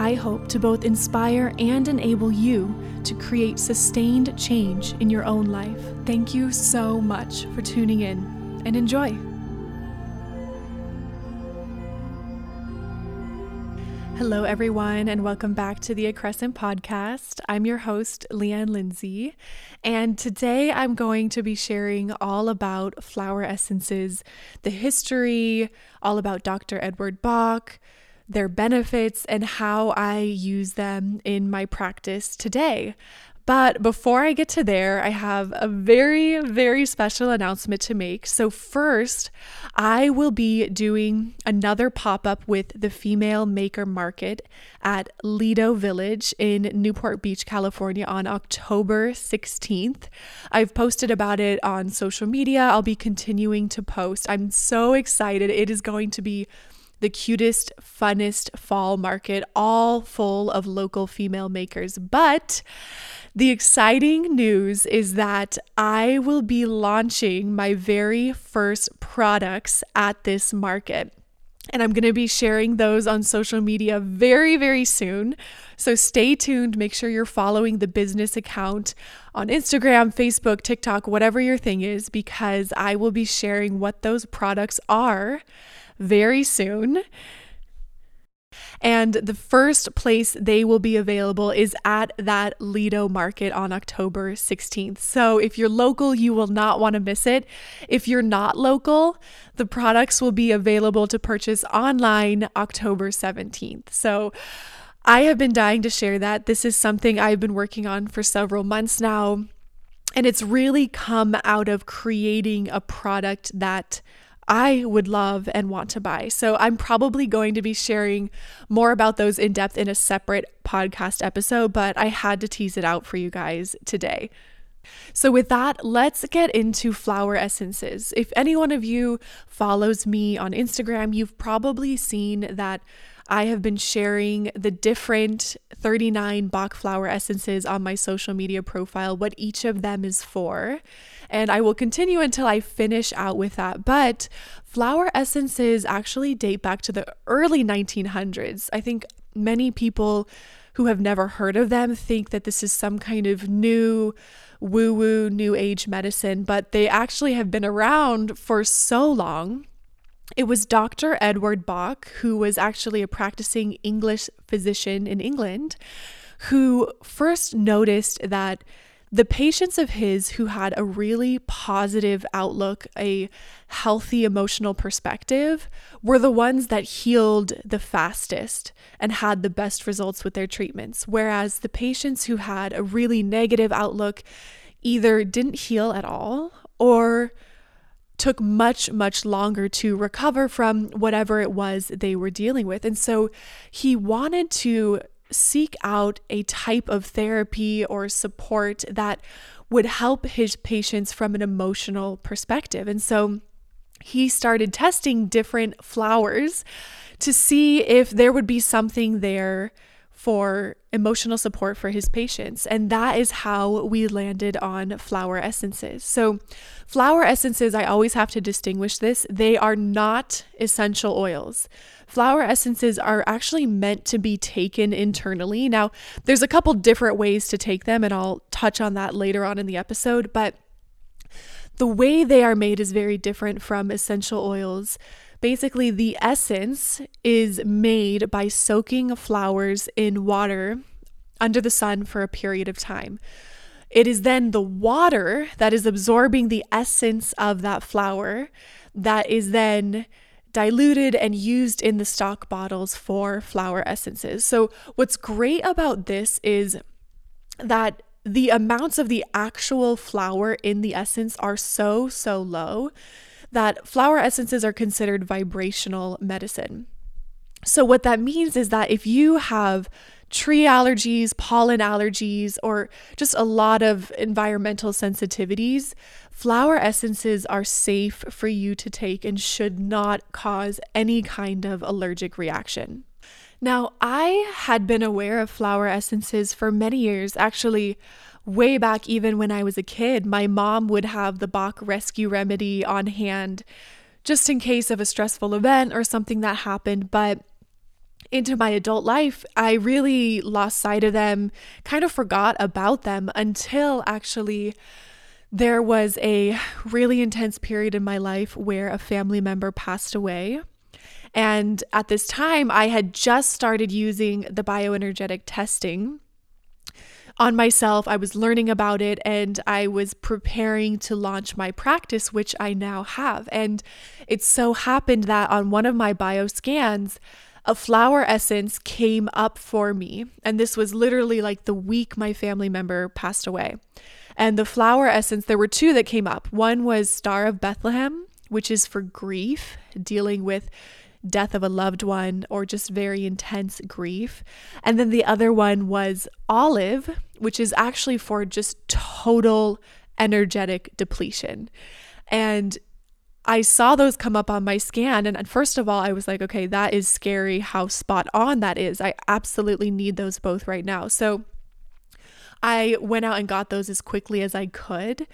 I hope to both inspire and enable you to create sustained change in your own life. Thank you so much for tuning in and enjoy. Hello, everyone, and welcome back to the Accrescent Podcast. I'm your host, Leanne Lindsay, and today I'm going to be sharing all about flower essences, the history, all about Dr. Edward Bach their benefits, and how I use them in my practice today. But before I get to there, I have a very, very special announcement to make. So, first, I will be doing another pop up with the Female Maker Market at Lido Village in Newport Beach, California on October 16th. I've posted about it on social media. I'll be continuing to post. I'm so excited. It is going to be the cutest, funnest fall market, all full of local female makers. But the exciting news is that I will be launching my very first products at this market. And I'm going to be sharing those on social media very, very soon. So stay tuned. Make sure you're following the business account on Instagram, Facebook, TikTok, whatever your thing is, because I will be sharing what those products are very soon. And the first place they will be available is at that Lido market on October 16th. So if you're local, you will not want to miss it. If you're not local, the products will be available to purchase online October 17th. So I have been dying to share that. This is something I've been working on for several months now. And it's really come out of creating a product that I would love and want to buy. So I'm probably going to be sharing more about those in depth in a separate podcast episode, but I had to tease it out for you guys today. So, with that, let's get into flower essences. If any one of you follows me on Instagram, you've probably seen that I have been sharing the different 39 Bach flower essences on my social media profile, what each of them is for. And I will continue until I finish out with that. But flower essences actually date back to the early 1900s. I think many people who have never heard of them think that this is some kind of new woo woo, new age medicine, but they actually have been around for so long. It was Dr. Edward Bach, who was actually a practicing English physician in England, who first noticed that the patients of his who had a really positive outlook, a healthy emotional perspective, were the ones that healed the fastest and had the best results with their treatments. Whereas the patients who had a really negative outlook either didn't heal at all or took much, much longer to recover from whatever it was they were dealing with. And so he wanted to seek out a type of therapy or support that would help his patients from an emotional perspective. And so he started testing different flowers to see if there would be something there for emotional support for his patients. And that is how we landed on flower essences. So, flower essences, I always have to distinguish this, they are not essential oils. Flower essences are actually meant to be taken internally. Now, there's a couple different ways to take them, and I'll touch on that later on in the episode, but the way they are made is very different from essential oils. Basically, the essence is made by soaking flowers in water under the sun for a period of time. It is then the water that is absorbing the essence of that flower that is then diluted and used in the stock bottles for flower essences. So, what's great about this is that the amounts of the actual flower in the essence are so, so low that flower essences are considered vibrational medicine. So, what that means is that if you have tree allergies, pollen allergies, or just a lot of environmental sensitivities, flower essences are safe for you to take and should not cause any kind of allergic reaction. Now, I had been aware of flower essences for many years, actually, way back even when I was a kid. My mom would have the Bach Rescue Remedy on hand just in case of a stressful event or something that happened. But into my adult life, I really lost sight of them, kind of forgot about them until actually there was a really intense period in my life where a family member passed away. And at this time, I had just started using the bioenergetic testing on myself. I was learning about it and I was preparing to launch my practice, which I now have. And it so happened that on one of my bio scans, a flower essence came up for me. And this was literally like the week my family member passed away. And the flower essence, there were two that came up. One was Star of Bethlehem, which is for grief, dealing with death of a loved one or just very intense grief. And then the other one was Olive, which is actually for just total energetic depletion. And I saw those come up on my scan. And first of all, I was like, okay, that is scary how spot on that is. I absolutely need those both right now. So I went out and got those as quickly as I could.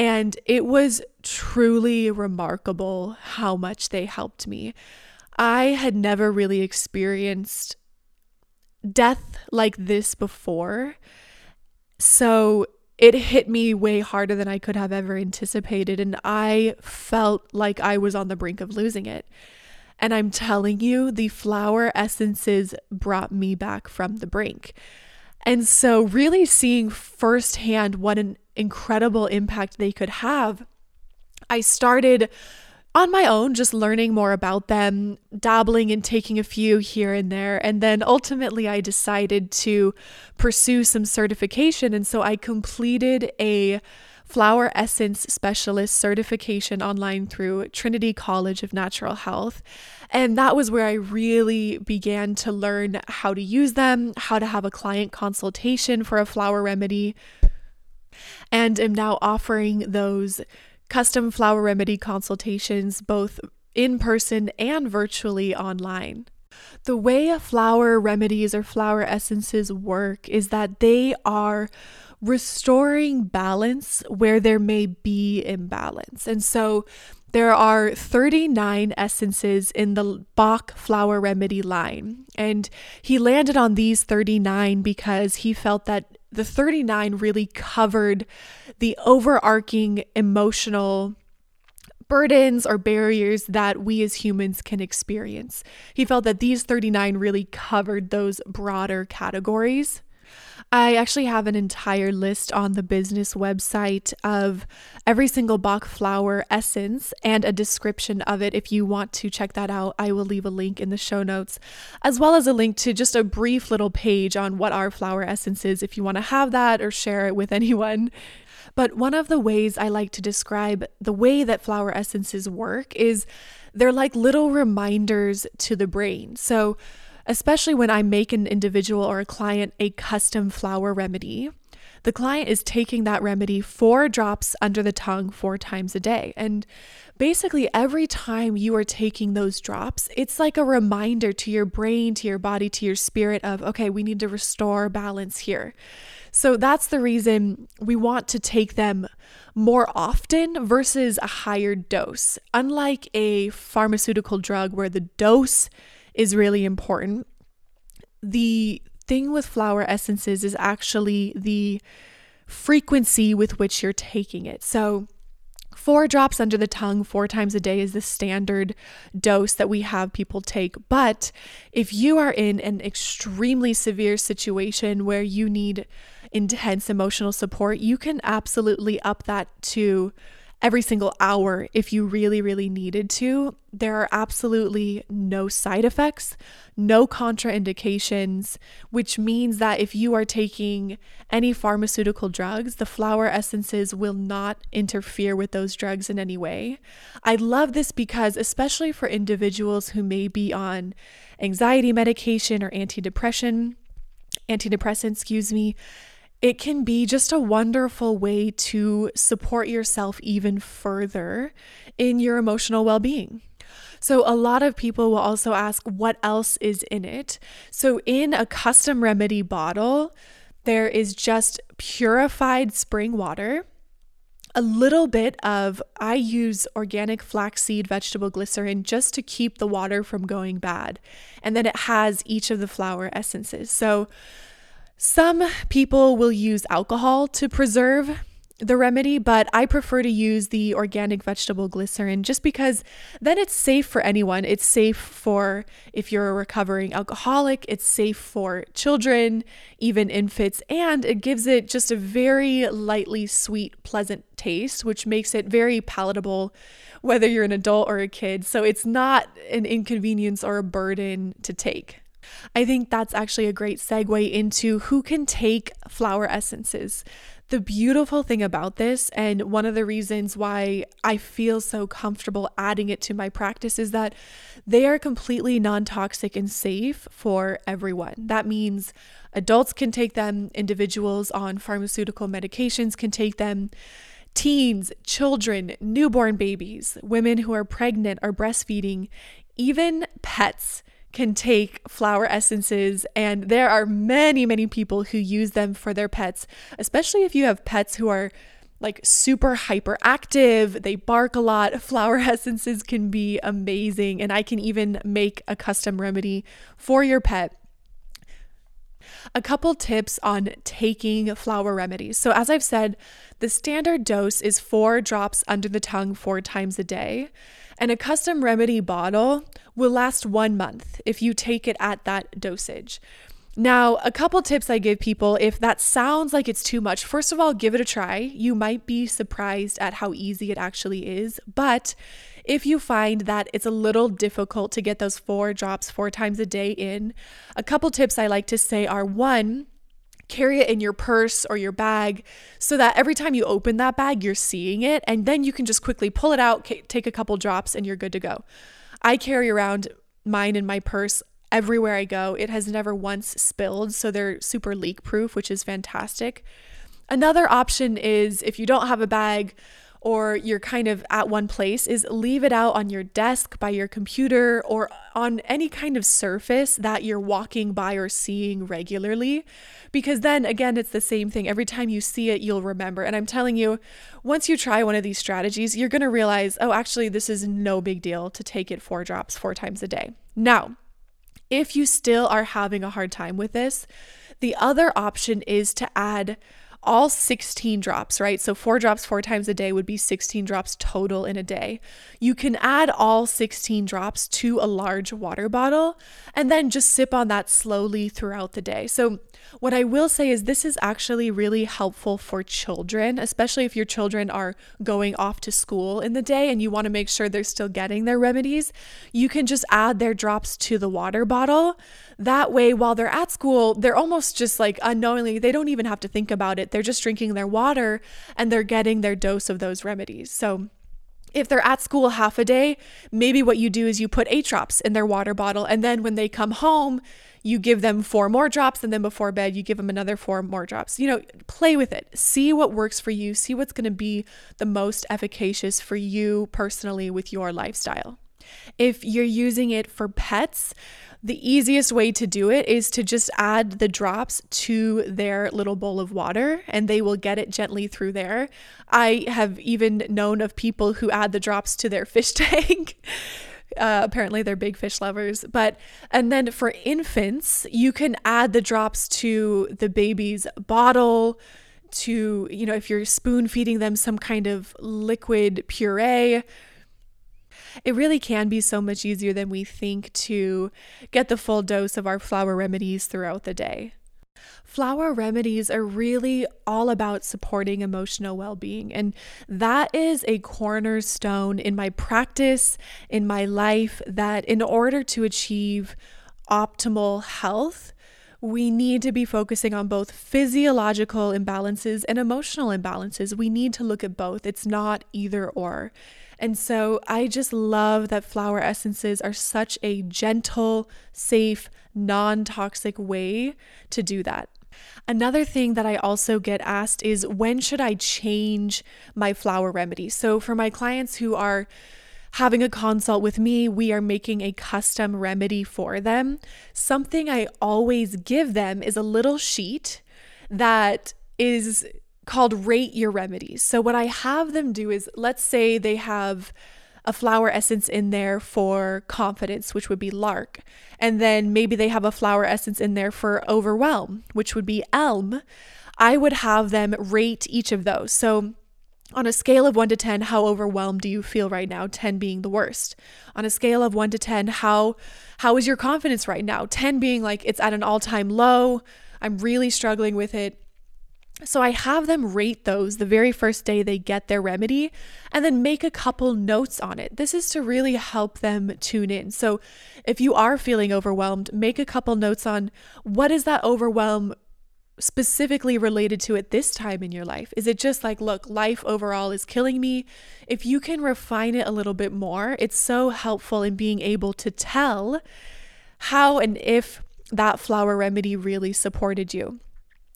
And it was truly remarkable how much they helped me. I had never really experienced death like this before. So it hit me way harder than I could have ever anticipated. And I felt like I was on the brink of losing it. And I'm telling you, the flower essences brought me back from the brink. And so, really seeing firsthand what an incredible impact they could have, I started on my own, just learning more about them, dabbling and taking a few here and there. And then ultimately, I decided to pursue some certification. And so I completed a flower essence specialist certification online through Trinity College of Natural Health. And that was where I really began to learn how to use them, how to have a client consultation for a flower remedy, and am now offering those custom flower remedy consultations both in person and virtually online. The way a flower remedies or flower essences work is that they are restoring balance where there may be imbalance. And so there are 39 essences in the Bach flower remedy line. And he landed on these 39 because he felt that the 39 really covered the overarching emotional burdens or barriers that we as humans can experience. He felt that these 39 really covered those broader categories. I actually have an entire list on the business website of every single Bach flower essence and a description of it. If you want to check that out, I will leave a link in the show notes, as well as a link to just a brief little page on what our flower essence is if you want to have that or share it with anyone. But one of the ways I like to describe the way that flower essences work is they're like little reminders to the brain. So, especially when I make an individual or a client a custom flower remedy. The client is taking that remedy four drops under the tongue four times a day. And basically, every time you are taking those drops, it's like a reminder to your brain, to your body, to your spirit of, okay, we need to restore balance here. So that's the reason we want to take them more often versus a higher dose. Unlike a pharmaceutical drug where the dose is really important. The thing with flower essences is actually the frequency with which you're taking it. So, four drops under the tongue four times a day is the standard dose that we have people take. But if you are in an extremely severe situation where you need intense emotional support, you can absolutely up that to every single hour if you really, really needed to. There are absolutely no side effects, no contraindications, which means that if you are taking any pharmaceutical drugs, the flower essences will not interfere with those drugs in any way. I love this because, especially for individuals who may be on anxiety medication or antidepressant, antidepressant, excuse me, it can be just a wonderful way to support yourself even further in your emotional well being. So, a lot of people will also ask what else is in it. So, in a custom remedy bottle, there is just purified spring water, a little bit of, I use organic flaxseed vegetable glycerin just to keep the water from going bad. And then it has each of the flower essences. So, some people will use alcohol to preserve the remedy, but I prefer to use the organic vegetable glycerin just because then it's safe for anyone. It's safe for if you're a recovering alcoholic, it's safe for children, even infants, and it gives it just a very lightly sweet, pleasant taste, which makes it very palatable whether you're an adult or a kid. So it's not an inconvenience or a burden to take. I think that's actually a great segue into who can take flower essences. The beautiful thing about this, and one of the reasons why I feel so comfortable adding it to my practice, is that they are completely non toxic and safe for everyone. That means adults can take them, individuals on pharmaceutical medications can take them teens, children, newborn babies, women who are pregnant or breastfeeding, even pets can take flower essences, and there are many, many people who use them for their pets, especially if you have pets who are like super hyperactive, they bark a lot. Flower essences can be amazing, and I can even make a custom remedy for your pet. A couple tips on taking flower remedies. So, as I've said, the standard dose is four drops under the tongue four times a day. And a custom remedy bottle will last one month if you take it at that dosage. Now, a couple tips I give people if that sounds like it's too much, first of all, give it a try. You might be surprised at how easy it actually is. But if you find that it's a little difficult to get those four drops four times a day in, a couple tips I like to say are one, carry it in your purse or your bag so that every time you open that bag, you're seeing it. And then you can just quickly pull it out, take a couple drops, and you're good to go. I carry around mine in my purse everywhere I go. It has never once spilled, so they're super leak proof, which is fantastic. Another option is if you don't have a bag, or you're kind of at one place is leave it out on your desk by your computer or on any kind of surface that you're walking by or seeing regularly. Because then again it's the same thing. Every time you see it you'll remember. And i'm telling you once you try one of these strategies you're going to realize oh actually this is no big deal to take it four drops four times a day. Now if you still are having a hard time with this the other option is to add all 16 drops, right? So four drops four times a day would be 16 drops total in a day. You can add all 16 drops to a large water bottle and then just sip on that slowly throughout the day. So what I will say is this is actually really helpful for children, especially if your children are going off to school in the day and you want to make sure they're still getting their remedies. You can just add their drops to the water bottle. That way, while they're at school, they're almost just like unknowingly, they don't even have to think about it. They're just drinking their water and they're getting their dose of those remedies. So, if they're at school half a day, maybe what you do is you put eight drops in their water bottle. And then when they come home, you give them four more drops. And then before bed, you give them another four more drops. You know, play with it. See what works for you. See what's going to be the most efficacious for you personally with your lifestyle. If you're using it for pets, the easiest way to do it is to just add the drops to their little bowl of water and they will get it gently through there. I have even known of people who add the drops to their fish tank. Uh, apparently, they're big fish lovers. But, and then for infants, you can add the drops to the baby's bottle, to, you know, if you're spoon feeding them some kind of liquid puree it really can be so much easier than we think to get the full dose of our flower remedies throughout the day. Flower remedies are really all about supporting emotional well being. And that is a cornerstone in my practice, in my life, that in order to achieve optimal health, we need to be focusing on both physiological imbalances and emotional imbalances. We need to look at both. It's not either or. And so I just love that flower essences are such a gentle, safe, non toxic way to do that. Another thing that I also get asked is when should I change my flower remedy? So for my clients who are having a consult with me, we are making a custom remedy for them. Something I always give them is a little sheet that is called Rate Your Remedies. So, what I have them do is let's say they have a flower essence in there for confidence, which would be larch. And then maybe they have a flower essence in there for overwhelm, which would be elm. I would have them rate each of those. So, on a scale of 1 to 10, how overwhelmed do you feel right now? 10 being the worst. On a scale of 1 to 10, how how is your confidence right now? 10 being like it's at an all-time low. I'm really struggling with it. So I have them rate those the very first day they get their remedy and then make a couple notes on it. This is to really help them tune in. So if you are feeling overwhelmed, make a couple notes on what is that overwhelm specifically related to at this time in your life? Is it just like, look, life overall is killing me? If you can refine it a little bit more, it's so helpful in being able to tell how and if that flower remedy really supported you.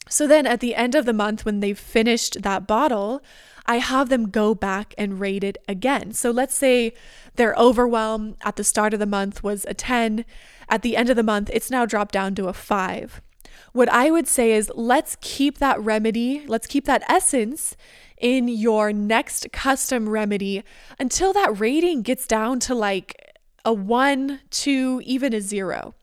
So then at the end of the month, when they've finished that bottle, I have them go back and rate it again. So let's say their overwhelm at the start of the month was a 10. At the end of the month, it's now dropped down to a 5. What I would say is let's keep that remedy, let's keep that essence in your next custom remedy until that rating gets down to like a one, two, even a zero.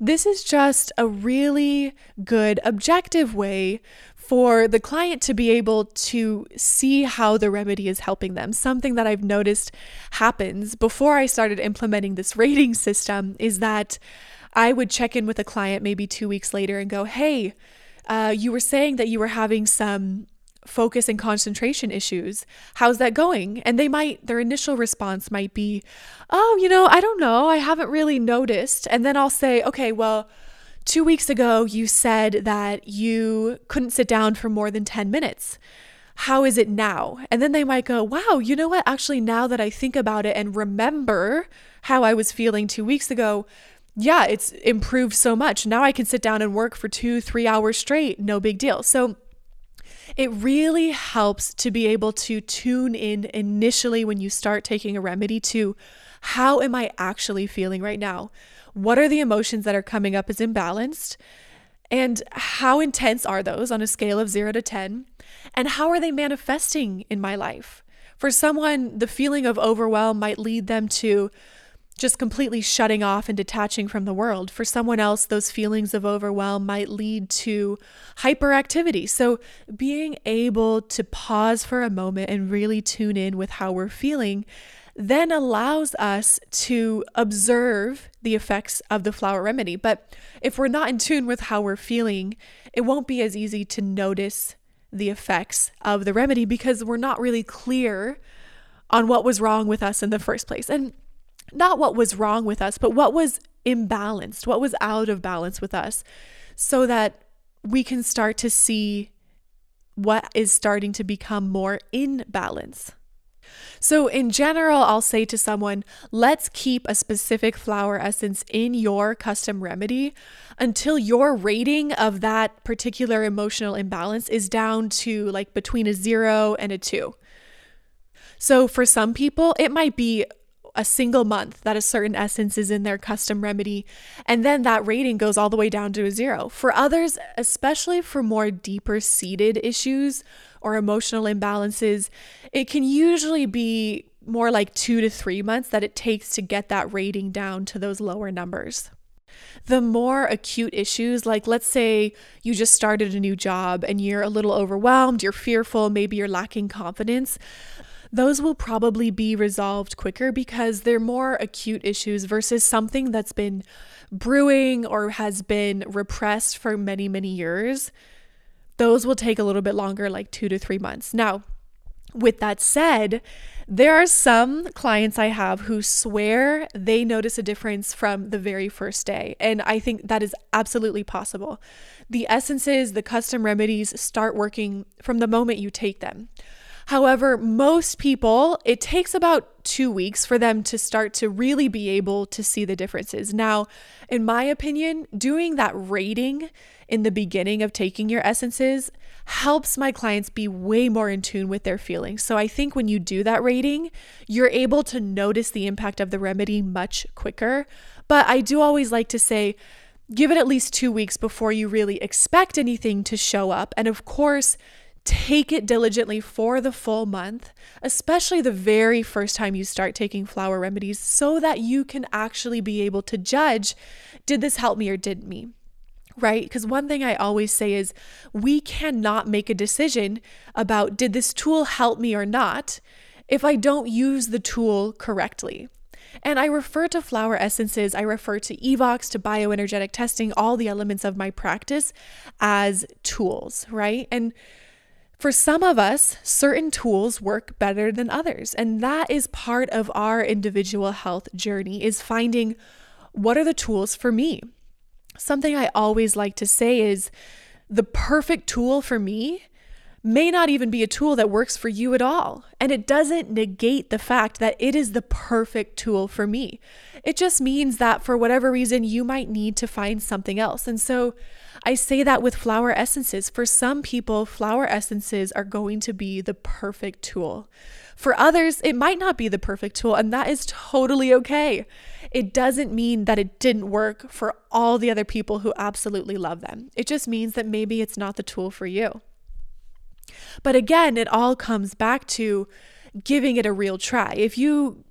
This is just a really good objective way for the client to be able to see how the remedy is helping them. Something that I've noticed happens before I started implementing this rating system is that I would check in with a client maybe two weeks later and go, hey, uh, you were saying that you were having some focus and concentration issues. How's that going? And they might, their initial response might be, oh, you know, I don't know. I haven't really noticed. And then I'll say, okay, well, two weeks ago you said that you couldn't sit down for more than 10 minutes. How is it now? And then they might go, wow, you know what? Actually, now that I think about it and remember how I was feeling two weeks ago, yeah, it's improved so much. Now I can sit down and work for two, three hours straight. No big deal. So it really helps to be able to tune in initially when you start taking a remedy to how am I actually feeling right now? What are the emotions that are coming up as imbalanced? And how intense are those on a scale of zero to 10? And how are they manifesting in my life? For someone, the feeling of overwhelm might lead them to just completely shutting off and detaching from the world. For someone else, those feelings of overwhelm might lead to hyperactivity. So, being able to pause for a moment and really tune in with how we're feeling then allows us to observe the effects of the flower remedy. But if we're not in tune with how we're feeling, it won't be as easy to notice the effects of the remedy because we're not really clear on what was wrong with us in the first place. And not what was wrong with us, but what was imbalanced, what was out of balance with us, so that we can start to see what is starting to become more in balance. So, in general, I'll say to someone, let's keep a specific flower essence in your custom remedy until your rating of that particular emotional imbalance is down to like between a zero and a two. So, for some people, it might be a single month that a certain essence is in their custom remedy, and then that rating goes all the way down to a zero. For others, especially for more deeper seated issues or emotional imbalances, it can usually be more like two to three months that it takes to get that rating down to those lower numbers. The more acute issues, like let's say you just started a new job and you're a little overwhelmed, you're fearful, maybe you're lacking confidence, those will probably be resolved quicker because they're more acute issues versus something that's been brewing or has been repressed for many, many years. Those will take a little bit longer, like two to three months. Now, with that said, There are some clients I have who swear they notice a difference from the very first day. And I think that is absolutely possible. The essences, the custom remedies start working from the moment you take them. However, most people, it takes about two weeks for them to start to really be able to see the differences. Now, in my opinion, doing that rating in the beginning of taking your essences helps my clients be way more in tune with their feelings. So I think when you do that rating, you're able to notice the impact of the remedy much quicker. But I do always like to say, give it at least two weeks before you really expect anything to show up. And of course, take it diligently for the full month, especially the very first time you start taking flower remedies, so that you can actually be able to judge did this help me or didn't me? Right? Because one thing I always say is we cannot make a decision about did this tool help me or not if I don't use the tool correctly. And I refer to flower essences, I refer to Evox, to bioenergetic testing, all the elements of my practice as tools, right? And for some of us, certain tools work better than others, and that is part of our individual health journey is finding what are the tools for me. Something I always like to say is the perfect tool for me may not even be a tool that works for you at all. And it doesn't negate the fact that it is the perfect tool for me. It just means that for whatever reason, you might need to find something else. And so I say that with flower essences. For some people, flower essences are going to be the perfect tool. For others, it might not be the perfect tool, and that is totally okay. It doesn't mean that it didn't work for all the other people who absolutely love them. It just means that maybe it's not the tool for you. But again, it all comes back to giving it a real try. If you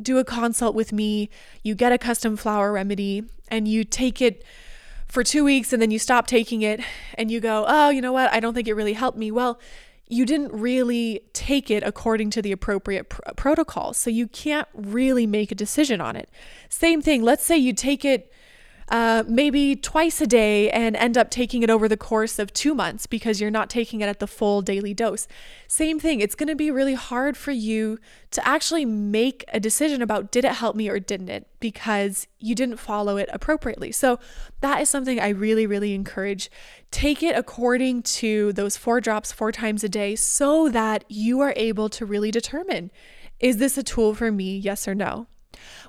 do a consult with me, you get a custom flower remedy, and you take it for two weeks and then you stop taking it and you go, oh, you know what? I don't think it really helped me. Well, you didn't really take it according to the appropriate pr- protocol. So you can't really make a decision on it. Same thing. Let's say you take it uh, maybe twice a day and end up taking it over the course of two months because you're not taking it at the full daily dose. Same thing, it's going to be really hard for you to actually make a decision about did it help me or didn't it because you didn't follow it appropriately. So, that is something I really, really encourage. Take it according to those four drops four times a day so that you are able to really determine is this a tool for me, yes or no?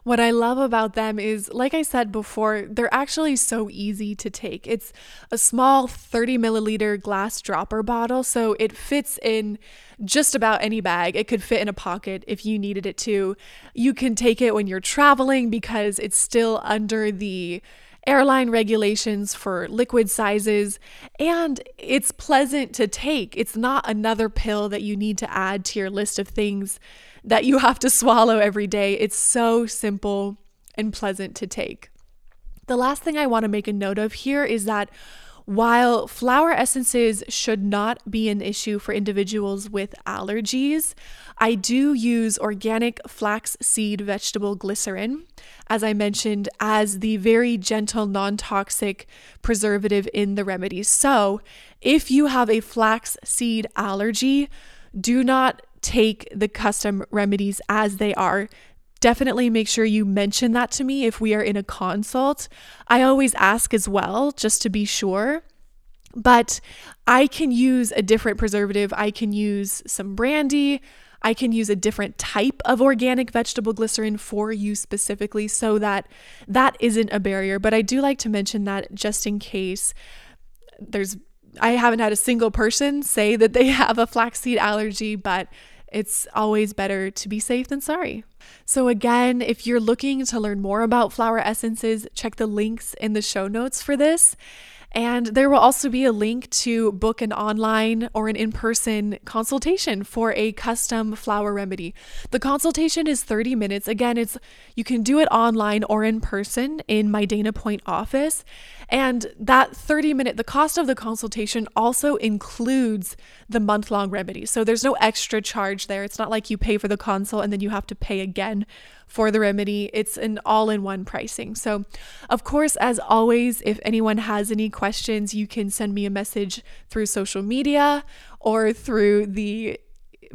What I love about them is, like I said before, they're actually so easy to take. It's a small 30 milliliter glass dropper bottle, so it fits in just about any bag. It could fit in a pocket if you needed it to. You can take it when you're traveling because it's still under the airline regulations for liquid sizes, and it's pleasant to take. It's not another pill that you need to add to your list of things that you have to swallow every day. It's so simple and pleasant to take. The last thing I want to make a note of here is that while flower essences should not be an issue for individuals with allergies, I do use organic flaxseed vegetable glycerin, as I mentioned, as the very gentle, non toxic preservative in the remedies. So, if you have a flaxseed allergy, do not take the custom remedies as they are. Definitely make sure you mention that to me if we are in a consult. I always ask as well, just to be sure. But I can use a different preservative. I can use some brandy. I can use a different type of organic vegetable glycerin for you specifically so that that isn't a barrier. But I do like to mention that just in case there's I haven't had a single person say that they have a flaxseed allergy, but it's always better to be safe than sorry. So, again, if you're looking to learn more about flower essences, check the links in the show notes for this. And there will also be a link to book an online or an in person consultation for a custom flower remedy. The consultation is 30 minutes. Again, it's you can do it online or in person in my Dana Point office. And that 30 minute, the cost of the consultation also includes the month long remedy. So there's no extra charge there. It's not like you pay for the consult and then you have to pay again for the remedy. It's an all in one pricing. So, of course, as always, if anyone has any questions, you can send me a message through social media or through the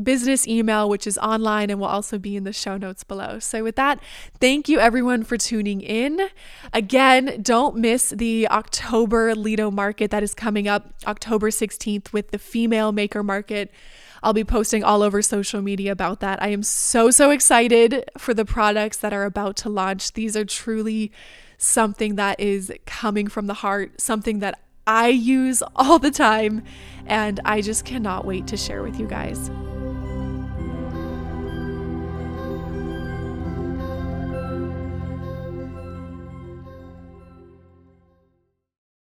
business email, which is online and will also be in the show notes below. So, with that, thank you everyone for tuning in. Again, don't miss the October Lido market that is coming up October 16th with the female maker market. I'll be posting all over social media about that. I am so, so excited for the products that are about to launch. These are truly something that is coming from the heart, something that I use all the time, and I just cannot wait to share with you guys.